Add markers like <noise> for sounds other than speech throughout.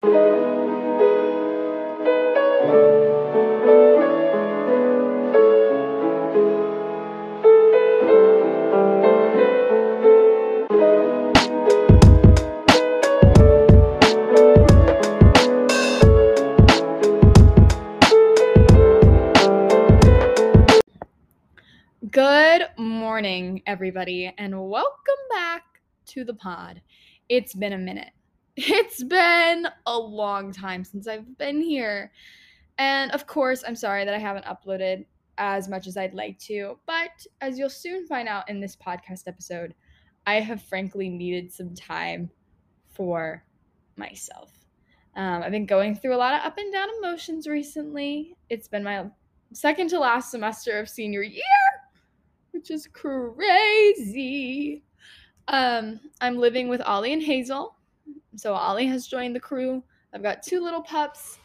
Good morning, everybody, and welcome back to the pod. It's been a minute. It's been a long time since I've been here. And of course, I'm sorry that I haven't uploaded as much as I'd like to, but as you'll soon find out in this podcast episode, I have frankly needed some time for myself. Um, I've been going through a lot of up and down emotions recently. It's been my second to last semester of senior year which is crazy. Um, I'm living with Ollie and Hazel. So Ollie has joined the crew. I've got two little pups.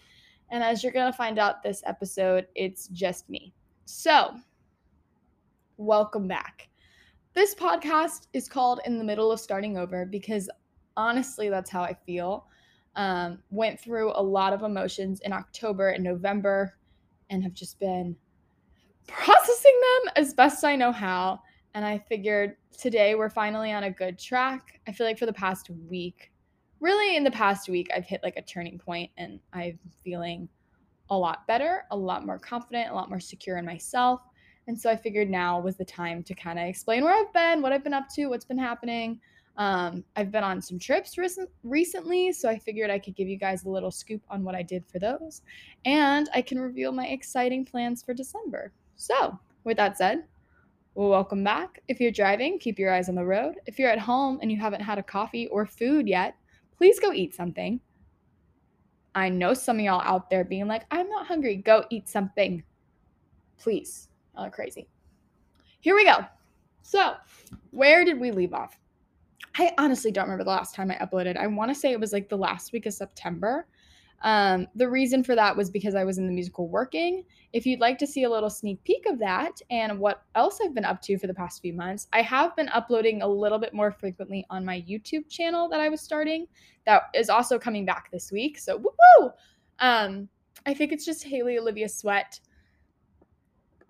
And as you're going to find out this episode, it's just me. So, welcome back. This podcast is called In the Middle of Starting Over because honestly, that's how I feel. Um, went through a lot of emotions in October and November and have just been processing them as best I know how. And I figured today we're finally on a good track. I feel like for the past week, really in the past week, I've hit like a turning point and I'm feeling a lot better, a lot more confident, a lot more secure in myself. And so I figured now was the time to kind of explain where I've been, what I've been up to, what's been happening. Um, I've been on some trips recent, recently, so I figured I could give you guys a little scoop on what I did for those. And I can reveal my exciting plans for December. So, with that said, well, welcome back. If you're driving, keep your eyes on the road. If you're at home and you haven't had a coffee or food yet, please go eat something. I know some of y'all out there being like, I'm not hungry. Go eat something. Please. Oh, crazy. Here we go. So, where did we leave off? I honestly don't remember the last time I uploaded. I want to say it was like the last week of September. Um, the reason for that was because I was in the musical working. If you'd like to see a little sneak peek of that and what else I've been up to for the past few months, I have been uploading a little bit more frequently on my YouTube channel that I was starting. That is also coming back this week. So woo woo! Um, I think it's just Haley Olivia Sweat.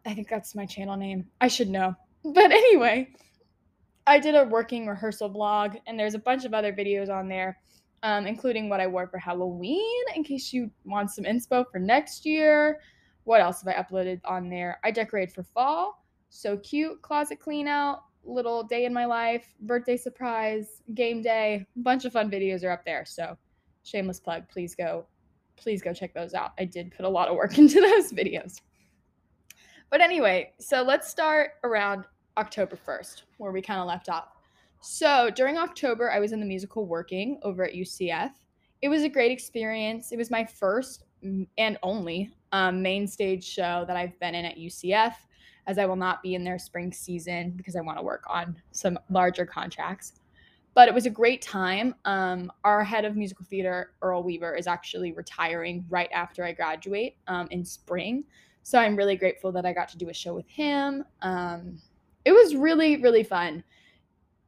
I think that's my channel name. I should know. But anyway, I did a working rehearsal vlog, and there's a bunch of other videos on there um, including what I wore for Halloween in case you want some inspo for next year. What else have I uploaded on there? I decorated for fall. So cute. Closet clean out, little day in my life, birthday surprise, game day. A bunch of fun videos are up there. So shameless plug. Please go, please go check those out. I did put a lot of work <laughs> into those videos. But anyway, so let's start around October 1st, where we kind of left off. So during October, I was in the musical Working over at UCF. It was a great experience. It was my first and only um, main stage show that I've been in at UCF, as I will not be in their spring season because I want to work on some larger contracts. But it was a great time. Um, our head of musical theater, Earl Weaver, is actually retiring right after I graduate um, in spring. So I'm really grateful that I got to do a show with him. Um, it was really, really fun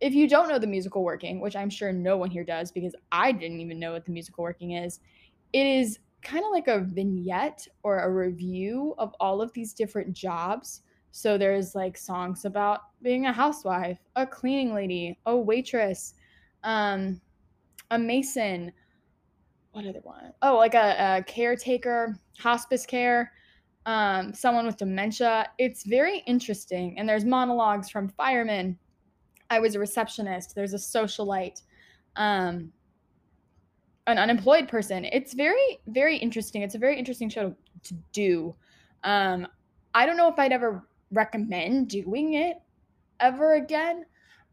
if you don't know the musical working, which I'm sure no one here does because I didn't even know what the musical working is, it is kind of like a vignette or a review of all of these different jobs. So there's like songs about being a housewife, a cleaning lady, a waitress, um, a mason. What other one? Oh, like a, a caretaker, hospice care, um, someone with dementia. It's very interesting. And there's monologues from firemen I was a receptionist. There's a socialite, um, an unemployed person. It's very, very interesting. It's a very interesting show to, do. Um, I don't know if I'd ever recommend doing it ever again.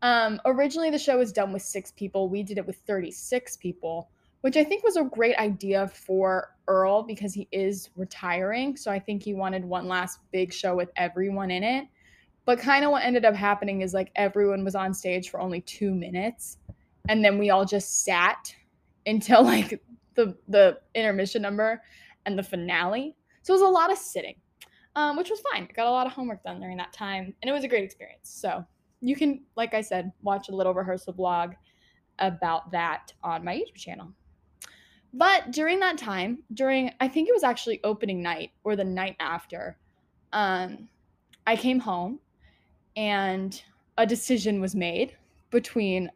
Um, originally, the show was done with six people. We did it with 36 people, which I think was a great idea for Earl because he is retiring. So I think he wanted one last big show with everyone in it. But kind of what ended up happening is like everyone was on stage for only two minutes, and then we all just sat until <laughs> like the the intermission number and the finale. So it was a lot of sitting, um, which was fine. I got a lot of homework done during that time, and it was a great experience. So you can, like I said, watch a little rehearsal blog about that on my YouTube channel. but during that time, during I think it was actually opening night or the night after, um, I came home and a decision was made between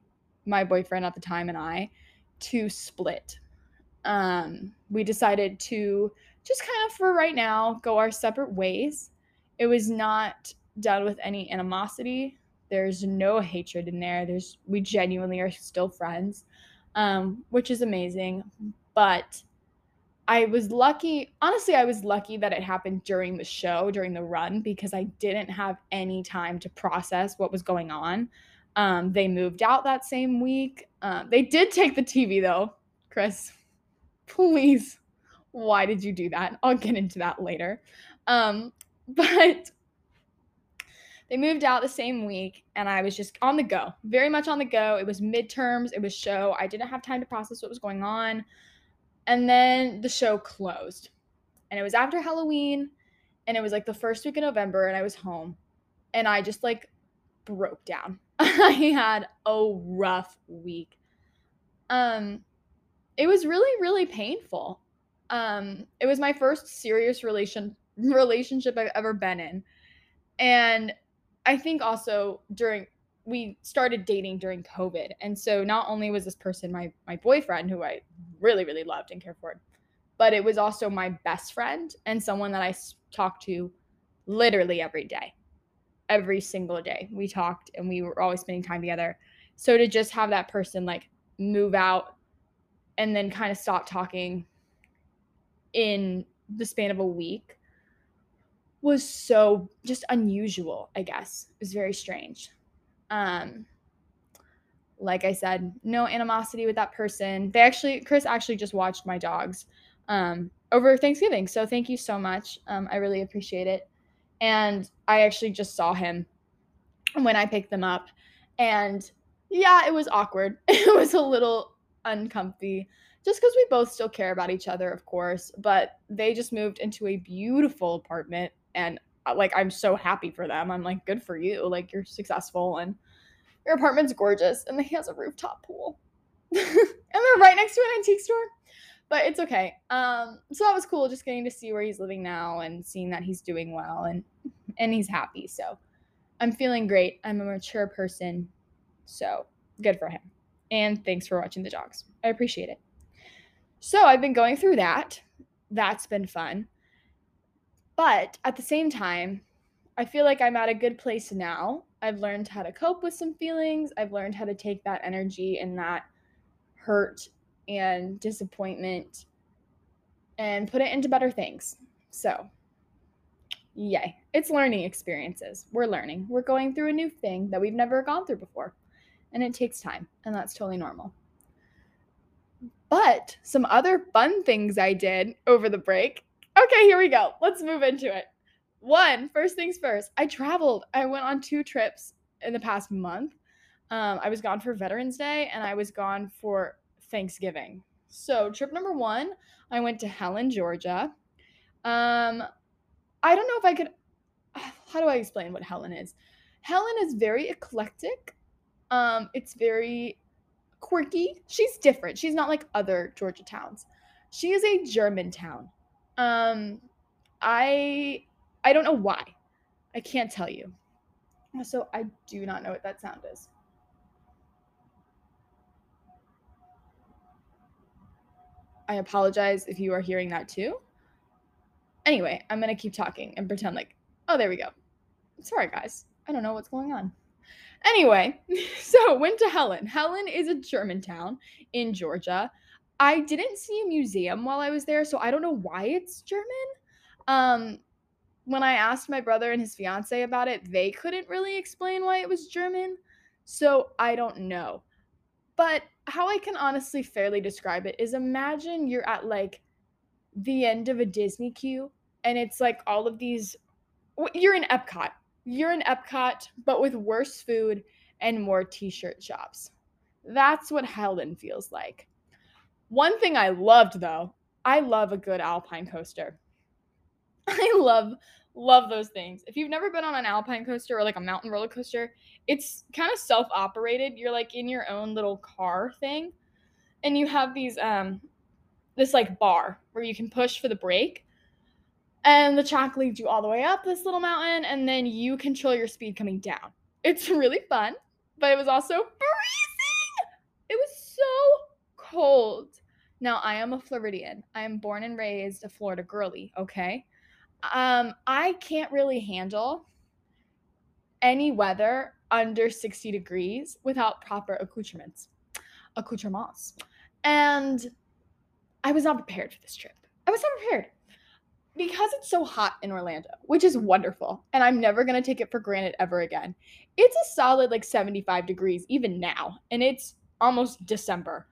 my boyfriend at the time and I to split. Um, we decided to just kind of for right now go our separate ways. It was not done with any animosity. There's no hatred in there. There's we genuinely are still friends, um, which is amazing. But I was lucky. Honestly, I was lucky that it happened during the show, during the run, because I didn't have any time to process what was going on. Um, they moved out that same week. Uh, they did take the TV though, Chris. Please, why did you do that? I'll get into that later. Um, <laughs> but they moved out the same week, and I was just on the go, very much on the go. It was midterms, it was show. I didn't have time to process what was going on. And then the show closed. And it was after Halloween, and it was like the first week of November, and I was home. And I just like broke down. <laughs> I had a rough week. Um it was really really painful. Um it was my first serious relation relationship I've ever been in. And I think also during we started dating during COVID. And so not only was this person my my boyfriend who I really really loved and cared for, but it was also my best friend and someone that I talked to literally every day. Every single day. We talked and we were always spending time together. So to just have that person like move out and then kind of stop talking in the span of a week was so just unusual, I guess. It was very strange. Um, like I said, no animosity with that person. They actually, Chris actually just watched my dogs um, over Thanksgiving. So thank you so much. Um, I really appreciate it. And I actually just saw him when I picked them up. And yeah, it was awkward. <laughs> It was a little uncomfy just because we both still care about each other, of course. But they just moved into a beautiful apartment. And uh, like, I'm so happy for them. I'm like, good for you. Like, you're successful and your apartment's gorgeous. And he has a rooftop pool. <laughs> and they're right next to an antique store but it's okay. Um, so that was cool, just getting to see where he's living now and seeing that he's doing well and and he's happy. So I'm feeling great. I'm a mature person, so good for him. And thanks for watching the dogs. I appreciate it. So I've been going through that. That's been fun. But at the same time, I feel like I'm at a good place now. I've learned how to cope with some feelings. I've learned how to take that energy and that hurt and disappointment and put it into better things. So, yay. It's learning experiences. We're learning. We're going through a new thing that we've never gone through before. And it takes time, and that's totally normal. But some other fun things I did over the break. Okay, here we go. Let's move into it. One, first things first, I traveled. I went on two trips in the past month. Um, I was gone for Veterans Day and I was gone for Thanksgiving. So, trip number one, I went to Helen, Georgia. Um, I don't know if I could. <sighs> How do I explain what Helen is? Helen is very eclectic. Um, it's very quirky. She's different. She's not like other Georgia towns. She is a German town. Um, I I don't know why. I can't tell you. So I do not know what that sound is. I apologize if you are hearing that too. Anyway, I'm going to keep talking and pretend like, oh, there we go. Sorry, guys. I don't know what's going on. Anyway, <laughs> so went to Helen. Helen is a German town in Georgia. I didn't see a museum while I was there, so I don't know why it's German. Um, when I asked my brother and his fiance about it, they couldn't really explain why it was German. So I don't know. But how I can honestly fairly describe it is imagine you're at like the end of a Disney queue and it's like all of these you're in Epcot. You're in Epcot but with worse food and more t-shirt shops. That's what Helen feels like. One thing I loved though, I love a good alpine coaster. <laughs> I love love those things. If you've never been on an alpine coaster or like a mountain roller coaster, it's kind of self-operated. You're like in your own little car thing. And you have these um this like bar where you can push for the brake. And the track leads you all the way up this little mountain, and then you control your speed coming down. It's <laughs> really fun, but it was also freezing. It was so cold. Now, I am a Floridian. I am born and raised a Florida girly, okay? Um, I can't really handle any weather under 60 degrees without proper accoutrements. Accoutrements. And I was not prepared for this trip. I was not prepared. Because it's so hot in Orlando, which is wonderful, and I'm never gonna take it for granted ever again. It's a solid like 75 degrees even now, and it's almost December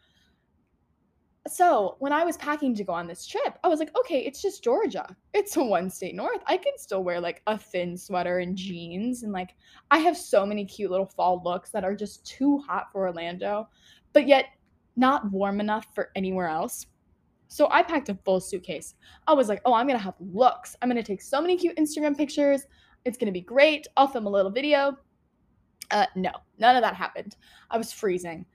so when I was packing to go on this trip, I was like, okay, it's just Georgia. It's <laughs> one state north. I can still wear like a thin sweater and jeans. And like, I have so many cute little fall looks that are just too hot for Orlando, but yet not warm enough for anywhere else. So I packed a full suitcase. I was like, oh, I'm going to have looks. I'm going to take so many cute Instagram pictures. It's going to be great. I'll film a little video. Uh, no, none of that happened. I was freezing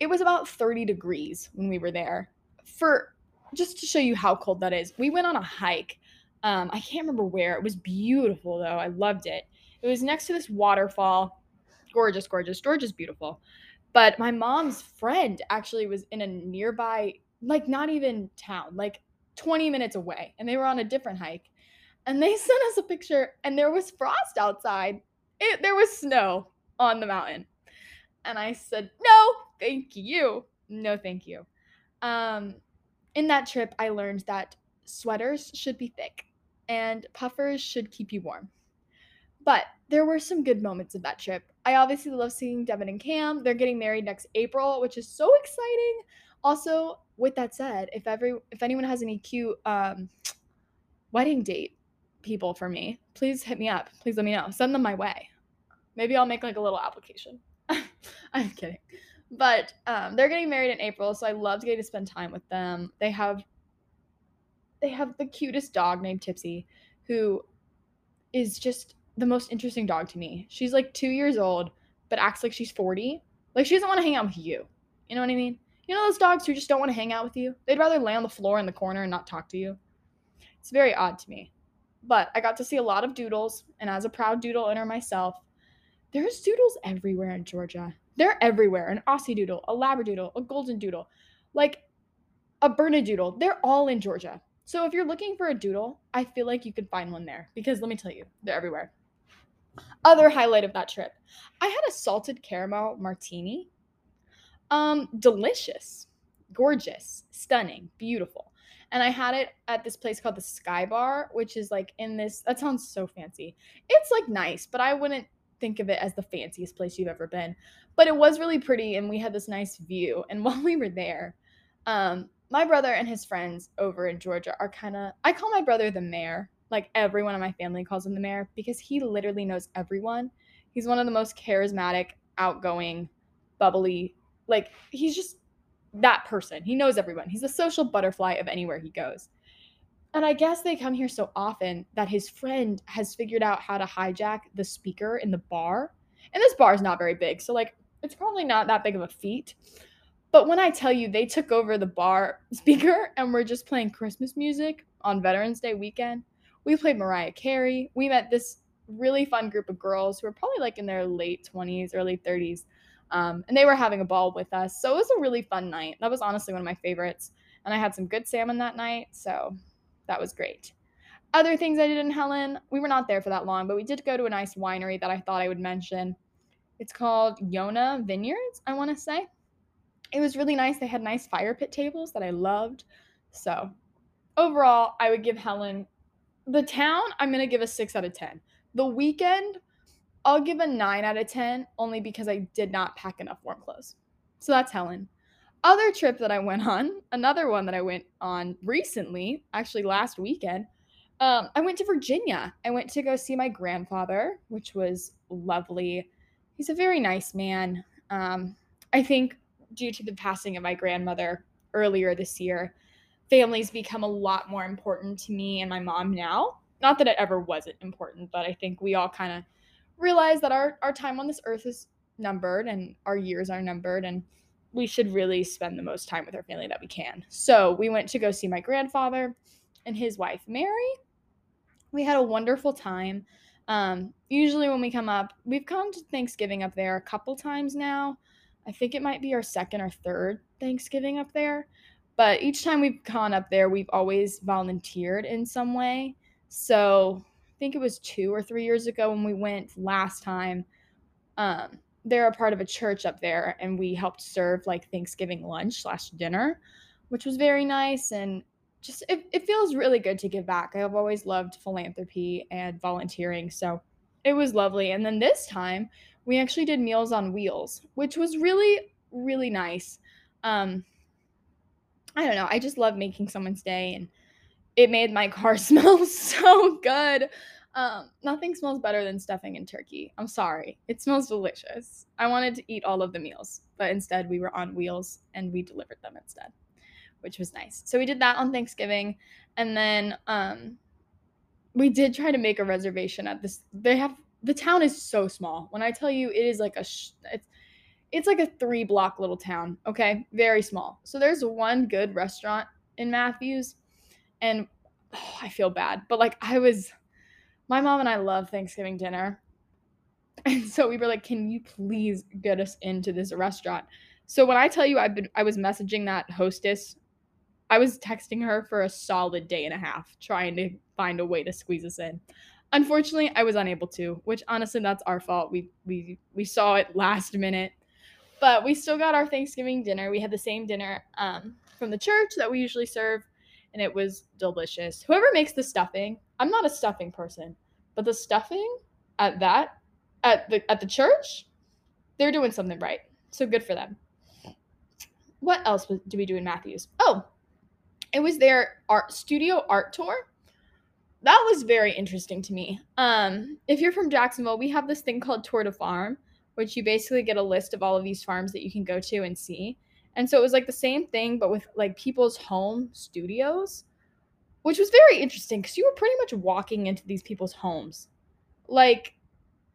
it was about 30 degrees when we were there. For just to show you how cold that is, we went on a hike. Um, I can't remember where. It was beautiful though. I loved it. It was next to this waterfall. Gorgeous, gorgeous. Georgia's beautiful. But my mom's friend actually was in a nearby, like not even town, like 20 minutes away. And they were on a different hike. And they <laughs> sent us a picture, and there was frost outside. It, there was snow on the mountain. And I said, No, thank you. No, thank you. Um, in that trip, I learned that sweaters should be thick and puffers should keep you warm. But there were some good moments of that trip. I obviously love seeing Devin and Cam. They're getting married next April, which is so exciting. Also, with that said, if every if anyone has any cute um, wedding date people for me, please hit me up. Please let me know. Send them my way. Maybe I'll make like a little application. <laughs> I'm kidding. But um, they're getting married in April, so I loved getting to spend time with them. They have they have the cutest dog named Tipsy, who is just the most interesting dog to me. She's like two years old, but acts like she's 40. Like she doesn't want to hang out with you. You know what I mean? You know those dogs who just don't want to hang out with you? They'd rather lay on the floor in the corner and not talk to you. It's very odd to me. But I got to see a lot of doodles, and as a proud doodle owner myself, there's doodles everywhere in Georgia. They're everywhere. An Aussie doodle, a Labradoodle, a Golden doodle, like a Bernedoodle. They're all in Georgia. So if you're looking for a doodle, I feel like you could find one there because let me tell you, they're everywhere. Other highlight of that trip, I had a salted caramel martini. Um, delicious, gorgeous, stunning, beautiful. And I had it at this place called the Sky Bar, which is like in this. That sounds so fancy. It's like nice, but I wouldn't think of it as the fanciest place you've ever been. But it was really pretty and we had this nice view. And <laughs> while we were there, um, my brother and his friends over in Georgia are kind of, I call my brother the mayor. Like everyone in my family calls him the mayor because he literally knows everyone. He's one of the most charismatic, outgoing, bubbly, like he's just that person. He knows everyone. He's a social butterfly of anywhere he goes. And I guess they come here so often that his friend has figured out how to hijack the speaker in the bar. And this bar is not very big, so like it's probably not that big of a feat. But when I tell you they took over the bar <laughs> speaker and we're just playing Christmas music on Veterans Day weekend, we played Mariah Carey. We met this really fun group of girls who were probably like in their late 20s, early 30s. Um, and they were having a ball with us. So it was a really fun night. That was honestly one of my favorites. And I had some good salmon that night. So that was great. Other things I did in Helen, we were not there for that long, but we did go to a nice winery that I thought I would mention. It's called Yonah Vineyards, I want to say. It was really nice. They had nice fire pit tables that I loved. So, overall, I would give Helen the town, I'm going to give a 6 out of 10. The weekend, I'll give a 9 out of 10 only because I did not pack enough warm clothes. So that's Helen other trip that I went on, <laughs> another one that I went on recently, actually last weekend, um, I went to Virginia. I went to go see my grandfather, which was lovely. He's a very nice man. Um, I think due to the passing of my grandmother earlier this year, families become a lot more important to me and my mom now. Not that it ever wasn't important, but I think we all kind of realize that our, our time on this earth is numbered and our years are numbered and we should really spend the most time with our family that we can. So we went to go see my grandfather and his wife, Mary. We had a wonderful time. Um, usually, when we come up, we've come to Thanksgiving up there a couple times now. I think it might be our second or third Thanksgiving up there. But each time we've gone up there, we've always volunteered in some way. So I think it was two or three years ago when we went last time. Um, they're a part of a church up there, and we helped serve like Thanksgiving lunch slash dinner, which was very nice. And just it, it feels really good to give back. I've always loved philanthropy and volunteering, so it was lovely. And then this time we actually did Meals on Wheels, which was really really nice. Um, I don't know. I just love making someone's day, and it made my <laughs> car smell so good. Um, nothing smells better than stuffing and turkey. I'm sorry. It smells delicious. I wanted to eat all of the meals, but instead we were on wheels and we delivered them instead which was nice. So we did that on Thanksgiving, and then um, we did try to make a reservation at this. They have the town is so small. When I tell you, it is like a sh- it's it's like a three block little town. Okay, very small. So there's one good restaurant in Mathews, and oh, I feel bad, but like I was, my mom and I love Thanksgiving dinner. And so we were like, "Can you please get us into this restaurant?" So when I tell you I've been I was messaging that hostess I was texting her for a solid day and a half trying to find a way to squeeze us in. Unfortunately, I was unable to, which honestly that's our fault. We we we saw it last minute. But we still got our Thanksgiving dinner. We had the same dinner um, from the church that we usually serve, and it was delicious. Whoever makes the stuffing, I'm not a stuffing person, but the stuffing at that at the at the church, they're doing something right. So good for them. What else do we do in Mathews? Oh, it was their art studio art tour that was very interesting to me um if you're from jacksonville we have this thing called tour de farm which you basically get a list of all of these farms that you can go to and see and so it was like the same thing but with like people's home studios which was very interesting because you were pretty much walking into these people's homes like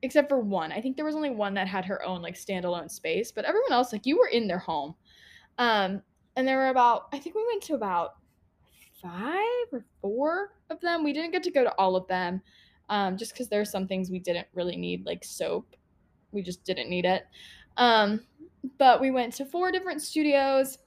except for one i think there was only one that had her own like standalone space but everyone else like you were in their home um and there were about i think we went to about five or four of them. We didn't get to go to all of them um, just because there are some things we didn't really need, like soap. We just didn't need it. Um, but we went to four different studios.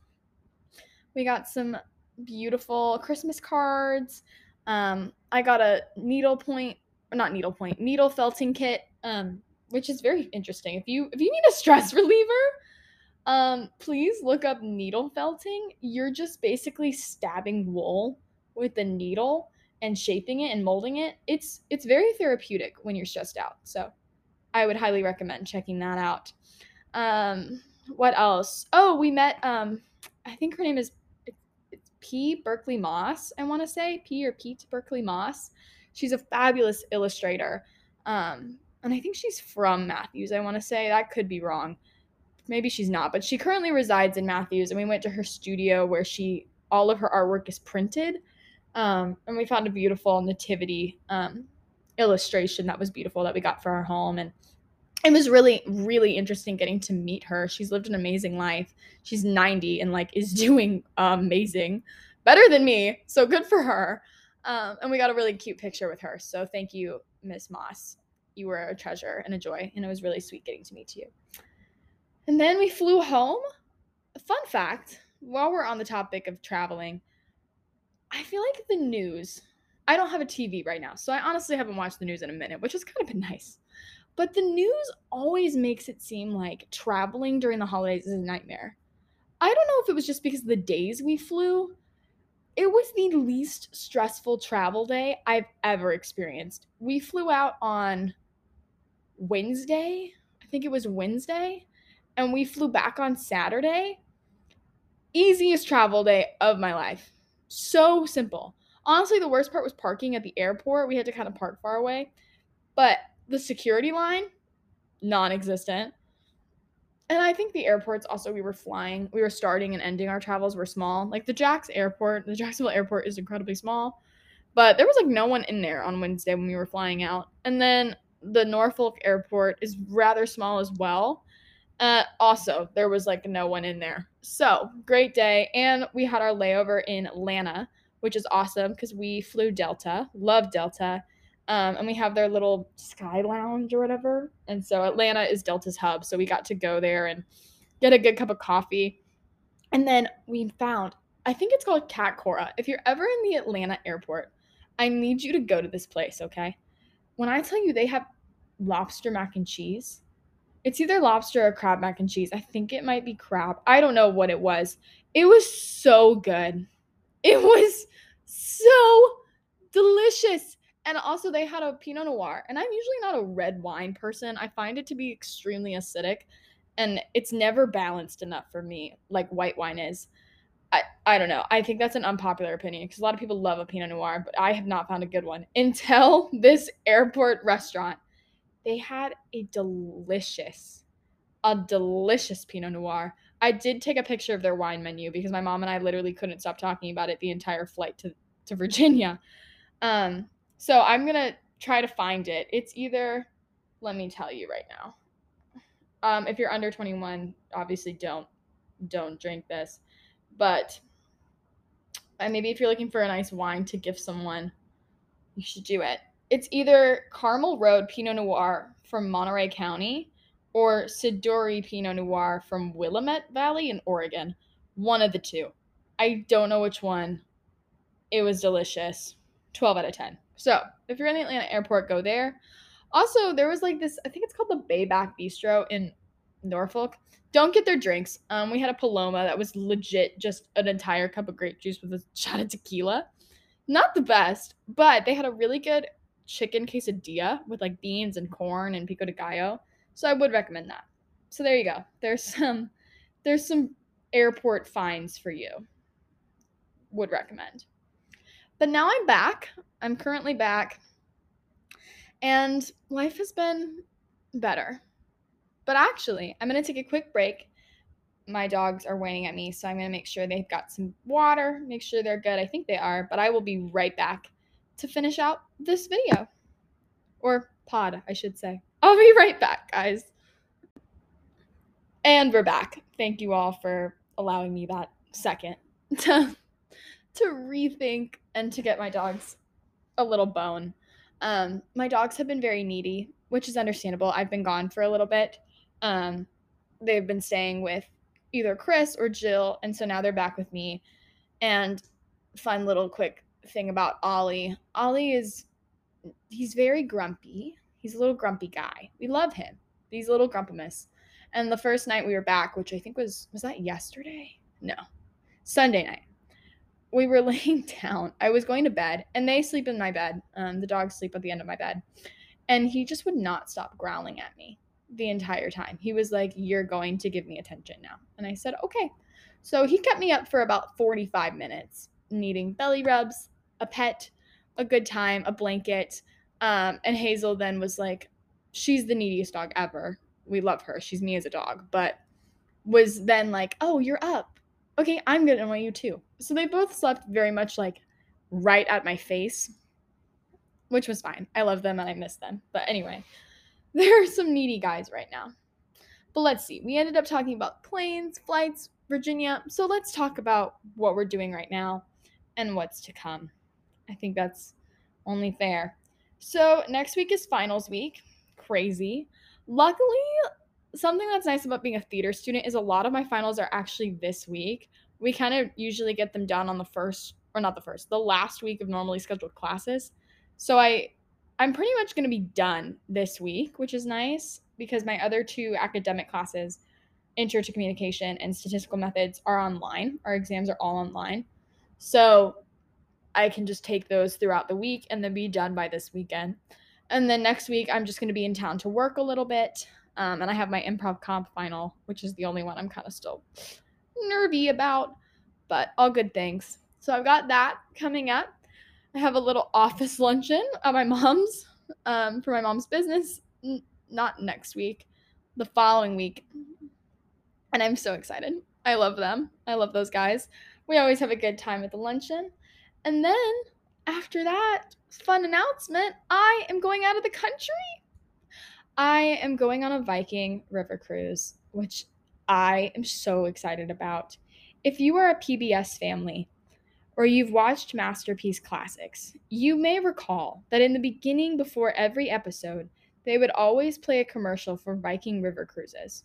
We got some beautiful Christmas cards. Um, I got a needlepoint, not needlepoint, needle felting kit, um, which is very interesting. If you if you need a stress <laughs> reliever, um, please look up needle felting. You're just basically stabbing wool with a needle and shaping it and molding it. It's it's very therapeutic when you're stressed out. So I would highly recommend checking that out. Um, what else? Oh, we met um I think her name is P Buckley Moss, I want to say. P or Pete Buckley Moss. She's a fabulous illustrator. Um, and I think she's from Mathews, I want to say. That could be wrong maybe she's not, but she currently resides in Mathews, and we went to her studio where she all of her artwork is printed, um, and we found a beautiful nativity um, illustration that was beautiful that we got for our home, and it was really really interesting getting to meet her. She's lived an amazing life. She's 90 and like is <laughs> doing amazing, better than me. So good for her. Um, and we got a really cute picture with her. So thank you, Miss Moss. You were a treasure and a joy, and it was really sweet getting to meet you. And then we flew home. Fun fact while we're on the topic of traveling, I feel like the news, I don't have a TV right now, so I honestly haven't watched the news in a minute, which has kind of been nice. But the news always makes it seem like traveling during the holidays is a nightmare. I don't know if it was just because of the days we flew. It was the least stressful travel day I've ever experienced. We flew out on Wednesday. I think it was Wednesday and we flew back on Saturday. Easiest travel day of my life. So simple. Honestly, the worst part was parking at the airport. We had to kind of park far away. But the security line, non existent. And I think the airports also we were flying, we were starting and ending our travels were small. Like the Jax airport, the Jacksonville airport is incredibly small. But there was like no one in there on Wednesday when we were flying out. And then the Norfolk airport is rather small as well Uh, also, there was like no one in there. So, great day. And we had our layover in Atlanta, which is awesome because we flew Delta. Love Delta. Um, and we have their little sky lounge or whatever. And so, Atlanta is Delta's hub. So, we got to go there and get a good cup of coffee. And then we found, I think it's called Cat Cora. If you're ever in the Atlanta airport, I need you to go to this place, okay? When I tell you they have lobster mac and cheese, it's either lobster or crab mac and cheese. I think it might be crab. I don't know what it was. It was so good. It was so delicious. And also, they had a Pinot Noir. And I'm usually not a red wine person. I find it to be extremely acidic. And it's never balanced enough for me, like white wine is. I, I don't know. I think that's an unpopular opinion because a lot of people love a Pinot Noir, but I have not found a good one <laughs> until this airport restaurant they had a delicious, a delicious Pinot Noir. I did take a picture of their wine menu because my mom and I literally couldn't stop talking about it the entire flight to, to Virginia. Um, so I'm gonna try to find it. It's either, let me tell you right now. Um, if you're under 21, obviously don't don't drink this, but and maybe if you're looking for a nice wine to give someone, you should do it it's either Carmel Road Pinot Noir from Monterey County or Siduri Pinot Noir from Willamette Valley in Oregon. One of the two. I don't know which one. It was delicious. 12 out of 10. So, if you're in the Atlanta airport, go there. Also, there was like this, I think it's called the Bayback Bistro in Norfolk. Don't get their drinks. Um, we had a Paloma that was legit just an entire cup of grape juice with a <laughs> shot of tequila. Not the best, but they had a really good chicken quesadilla with like beans and corn and pico de gallo. So I would recommend that. So there you go. There's some there's some airport finds for you. Would recommend. But now I'm back. I'm currently back. And life has been better. But actually, I'm going to take a quick break. My dogs are waiting at me, so I'm going to make sure they've got some water, make sure they're good. I think they are, but I will be right back to finish out this video. Or pod, I should say. I'll be right back, guys. And we're back. Thank you all for allowing me that second <laughs> to to rethink and to get my dogs a little bone. Um, my dogs have been very needy, which is understandable. I've been gone for a little bit. Um, they've been staying with either Chris or Jill, and so now they're back with me. And fun little quick thing about Ollie. Ollie is he's very grumpy. He's a little grumpy guy. We love him. He's a little grumpimus. And the first night we were back, which I think was was that yesterday? No. Sunday night. We were <laughs> laying down. I was going to bed, and they sleep in my bed. Um, the dogs sleep at the end of my bed. And he just would not stop growling at me the entire time. He was like, You're going to give me attention now. And I said, Okay. So he kept me up for about 45 minutes, needing belly rubs, a pet, a good time, a blanket. Um, and Hazel then was like, she's the neediest dog ever. We love her. She's me as a dog, but was then like, oh, you're up. Okay, I'm gonna annoy you too. So they both slept very much like right at my face, which was fine. I love them and I miss them. But anyway, <laughs> there are some needy guys right now. But let's see. We ended up talking about planes, flights, Virginia. So let's talk about what we're doing right now and what's to come. I think that's only fair. So, next week is finals week. Crazy. Luckily, something that's nice about being a theater student is a lot of my finals are actually this week. We kind of usually get them done on the first or not the first, the last week of normally scheduled classes. So I I'm pretty much going to be done this week, which is nice because my other two academic classes, intro to communication and statistical methods are online. Our exams are all online. So I can just take those throughout the week and then be done by this weekend. And then next week, I'm just going to be in town to work a little bit. Um, and I have my improv comp final, which is the only one I'm kind of still nervy about, but all good things. So I've got that coming up. I have a little office <laughs> luncheon at my mom's um, for my mom's business, N- not next week, the following week. And I'm so excited. I love them. I love those guys. We always have a good time at the luncheon. And then after that fun announcement, I am going out of the country. I am going on a Viking river cruise. which I am so excited about. If you are a PBS family or you've watched Masterpiece Classics, you may recall that in the beginning, before every episode, they would always play a commercial for Viking River Cruises.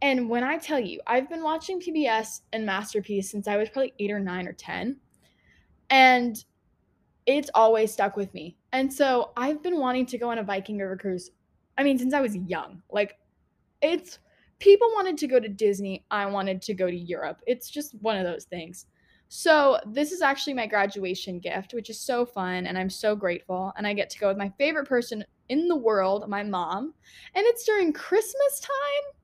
And when I tell you, I've been watching PBS and Masterpiece since I was probably eight or nine or 10. And it's always stuck with me. And so I've been wanting to go on a Viking River cruise. I mean, since I was young. Like, it's people wanted to go to Disney. I wanted to go to Europe. It's just one of those things. So, this is actually my graduation gift, which is so fun. And I'm so grateful. And I get to go with my favorite person in the world, my mom. And it's during Christmas time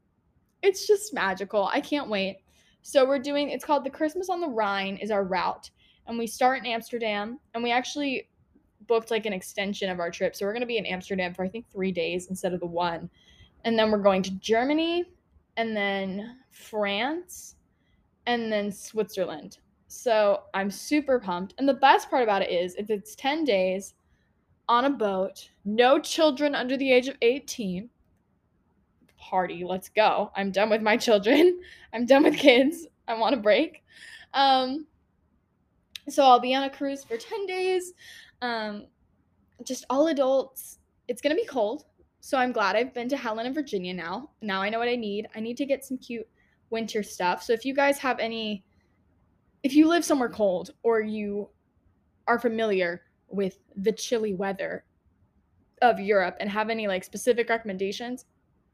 it's just magical. I can't wait. So we're doing it's called the Christmas on the Rhine is our route. And we start in Amsterdam and we actually booked like an extension of our trip. So we're going to be in Amsterdam for I think 3 days instead of the one. And then we're going to Germany and then France and then Switzerland. So I'm super pumped. And the best part about it is if it's 10 days on a boat, no children under the age of 18 party. Let's go. I'm done with my children. <laughs> I'm done with kids. I want a break. Um, so I'll be on a cruise for 10 days. Um, just all adults. It's to be cold. So I'm glad I've been to Helen and Virginia now. Now I know what I need. I need to get some cute winter stuff. So if you guys have any, if you live somewhere cold or you are familiar with the chilly weather of Europe and have any like specific recommendations,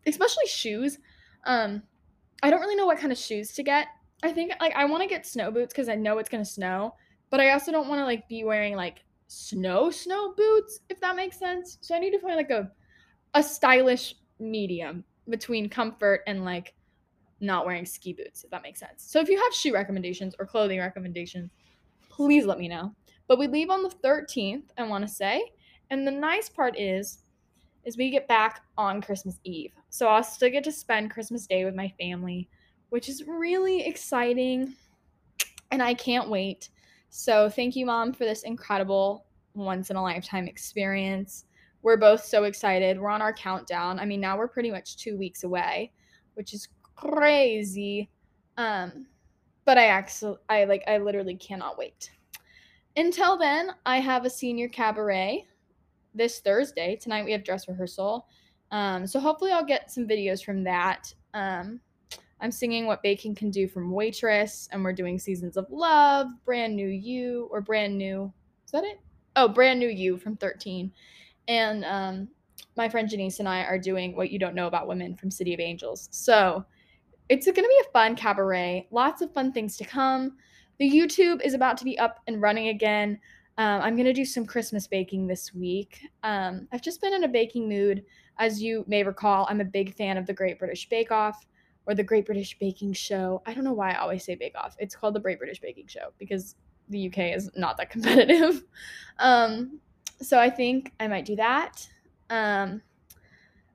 especially shoes. Um, I don't really know what kind of shoes to get. I think like I want to get snow boots because I know it's gonna snow, but I also don't want to like be wearing like snow snow boots if that makes sense. So I need to find like a a stylish medium between comfort and like not wearing ski boots if that makes sense. So if you have shoe recommendations or clothing recommendations, please let me know. But we leave on the 13th, I want to say. And the nice part is is we get back on Christmas Eve. So I'll still get to spend Christmas Day with my family, which is really exciting. And I can't wait. So thank you, Mom, for this incredible once in a lifetime experience. We're both so excited. We're on our countdown. I mean, now we're pretty much two weeks away, which is crazy. Um, but I actually, I like, I literally cannot wait. Until then, I have a senior cabaret this Thursday. Tonight we have dress rehearsal. Um, so hopefully I'll get some videos from that. Um, I'm singing What Baking Can Do from Waitress, and we're doing Seasons of Love, Brand New You, or Brand New. Is that it? Oh, Brand New You from 13. And um, my friend Janice and I are doing What You Don't Know About Women from City of Angels. So it's going to be a fun cabaret. Lots of fun things to come. The YouTube is about to be up and running again. Um, I'm going to do some Christmas baking this week. Um, I've just been in a baking mood. As you may recall, I'm a big fan of the Great British Bake Off or the Great British Baking Show. I don't know why I always say Bake Off. It's called the Great British Baking Show because the UK is not that <laughs> competitive. um, so I think I might do that. Um,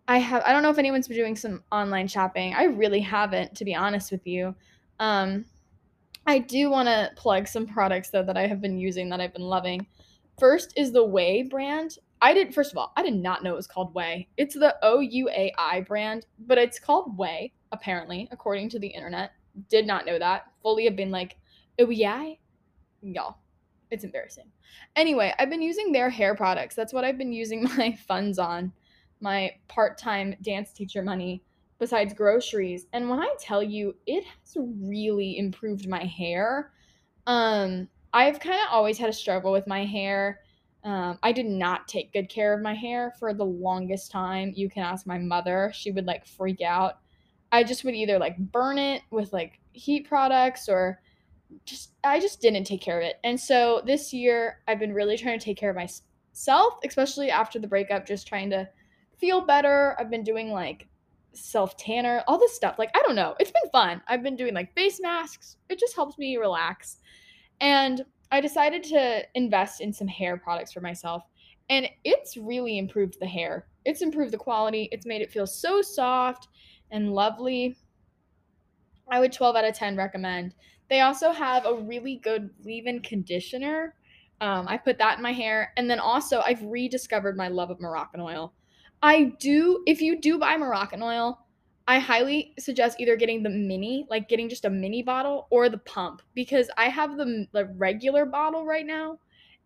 I have I don't know if anyone's been doing some online shopping. I really haven't, to be honest with you. Um, I do want to plug some products though that I have been using that I've been loving. First is the Way brand. I did first of all, I did not know it was called Way. It's the O U A I brand, but it's called Ouai apparently, according to the internet. Did not know that. Fully have been like, oh yeah, y'all. It's embarrassing. Anyway, I've been using their hair products. That's what I've been using <laughs> my funds on, my part-time dance teacher money besides groceries. And when I tell you, it has really improved my hair. Um, I've kind of always had a struggle with my hair. Um, I did not take good care of my hair for the longest time. You can ask my mother; she would like freak out. I just would either like burn it with like heat products or just I just didn't take care of it. And so this year I've been really trying to take care of myself, especially after the breakup, just trying to feel better. I've been doing like self tanner, all this stuff. Like, I don't know. It's been fun. I've been doing like face masks. It just helps me relax. And I decided to invest in some hair products for myself. And it's really improved the hair. It's improved the quality. It's made it feel so soft and lovely. I would 12 out of 10 recommend. They also have a really good leave in conditioner. Um, I put that in my hair. And then also, I've rediscovered my love of Moroccan oil. I do, if you do buy Moroccan oil, I highly suggest either getting the mini, like getting just a mini bottle, or the pump because I have the, the regular bottle right now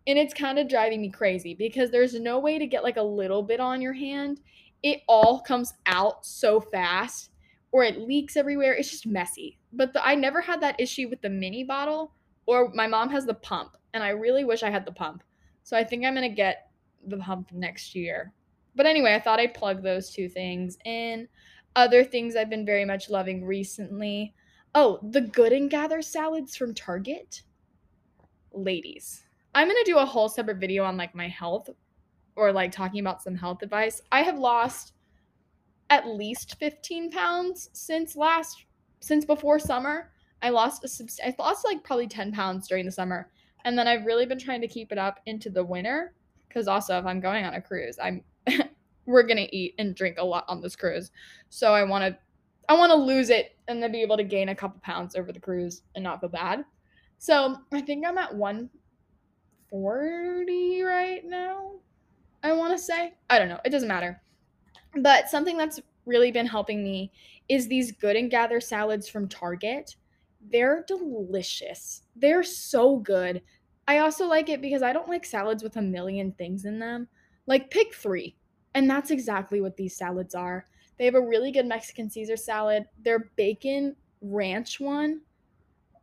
and it's kind of driving me crazy because there's no way to get like a little bit on your hand. It all comes out so fast or it leaks everywhere. It's just messy. But the, I never had that issue with the mini bottle or my mom has the pump and I really wish I had the pump. So I think I'm going to get the pump next year. But anyway, I thought I'd plug those two things in. Other things I've been very much loving recently. Oh, the Good and Gather salads from Target. Ladies, I'm going to do a whole separate video on like my health or like talking about some health advice. I have lost at least 15 pounds since last since before summer. I lost a I lost like probably 10 pounds during the summer. And then I've really been trying to keep it up into the winter cuz also if I'm going on a cruise, I'm <laughs> we're going to eat and drink a lot on this cruise. So I want to I want to lose it and then be able to gain a couple pounds over the cruise and not feel bad. So I think I'm at 140 right now. I want to say. I don't know. It doesn't matter. But something that's really been helping me is these Good and Gather salads from Target. They're delicious. They're so good. I also like it because I don't like salads with a million things in them. Like pick 3 and that's exactly what these salads are. They have a really good Mexican Caesar salad. Their bacon ranch one,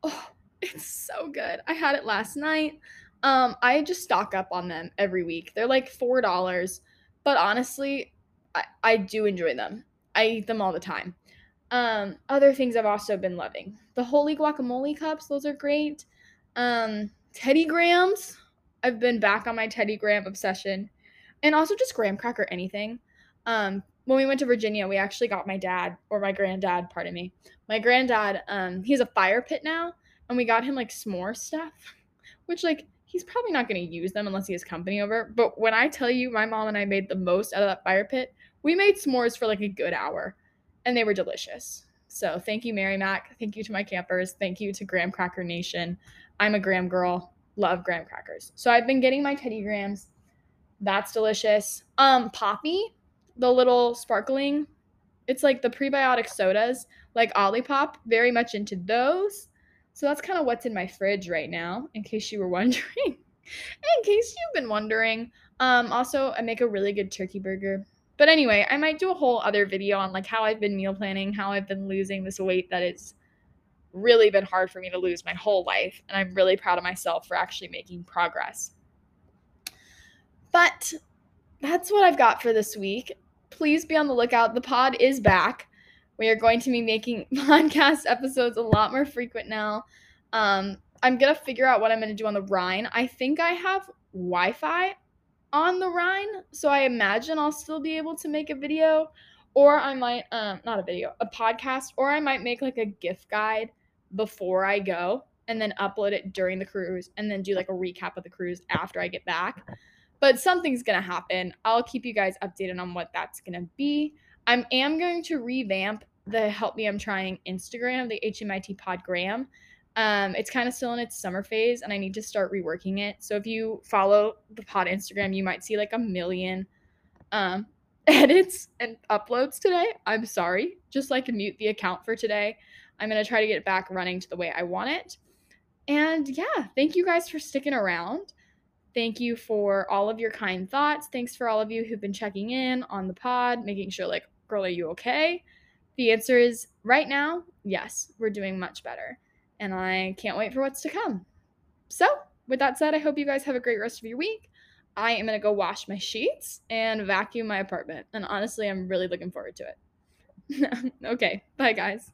oh, it's so good. I had it last night. Um, I just stock up on them every week. They're like four dollars, but honestly, I, I do enjoy them. I eat them all the time. Um, other things I've also been loving. The Wholly Guacamole cups, those are great. Um, Teddy Grahams. I've been back on my Teddy Graham obsession and also just graham cracker anything. Um, when we went to Virginia, we actually got my dad or my granddad, pardon me, my granddad. Um, he has a fire pit now, and we got him like s'more stuff, which like he's probably not going to use them unless he has company over. But when I tell you, my mom and I made the most out of that fire pit. We made s'mores for like a good hour, and they were delicious. So thank you, Mary Mac. Thank you to my campers. Thank you to Graham Cracker Nation. I'm a Graham girl. Love graham crackers. So I've been getting my Teddy Grahams that's delicious. Um, Poppi, the little sparkling, it's like the prebiotic sodas, like Olipop, very much into those. So that's kind of what's in my fridge right now, in case you were <laughs> wondering. in case you've been wondering. Um, also, I make a really good turkey burger. But anyway, I might do a whole other video on like how I've been meal planning, how I've been losing this weight that it's really been hard for me to lose my whole life. And I'm really proud of myself for actually making progress. But that's what I've got for this week. Please be on the lookout. The pod is back. We are going to be making <laughs> podcast episodes a lot more frequent now. Um, I'm going to figure out what I'm going to do on the Rhine. I think I have Wi Fi on the Rhine, so I imagine I'll still be able to make a video, or I might, um, not a video, a podcast, or I might make like a gift guide before I go and then upload it during the cruise and then do like a recap of the cruise after I get back but something's gonna happen. I'll keep you guys updated on what that's gonna be. I am going to revamp the Help Me I'm Trying Instagram, the HMIT Podgram. Um, it's kind of still in its summer phase, and I need to start reworking it. So if you follow the pod Instagram, you might see like a million um, <laughs> edits and uploads today. I'm sorry. Just like mute the account for today. I'm gonna try to get it back running to the way I want it. And yeah, thank you guys for sticking around. Thank you for all of your kind thoughts. Thanks for all of you who've been checking in on the pod, making sure, like, girl, are you okay? The answer is right now, yes, we're doing much better. And I can't wait for what's to come. So, with that said, I hope you guys have a great rest of your week. I am going to go wash my sheets and vacuum my apartment. And honestly, I'm really looking forward to it. <laughs> okay, bye, guys.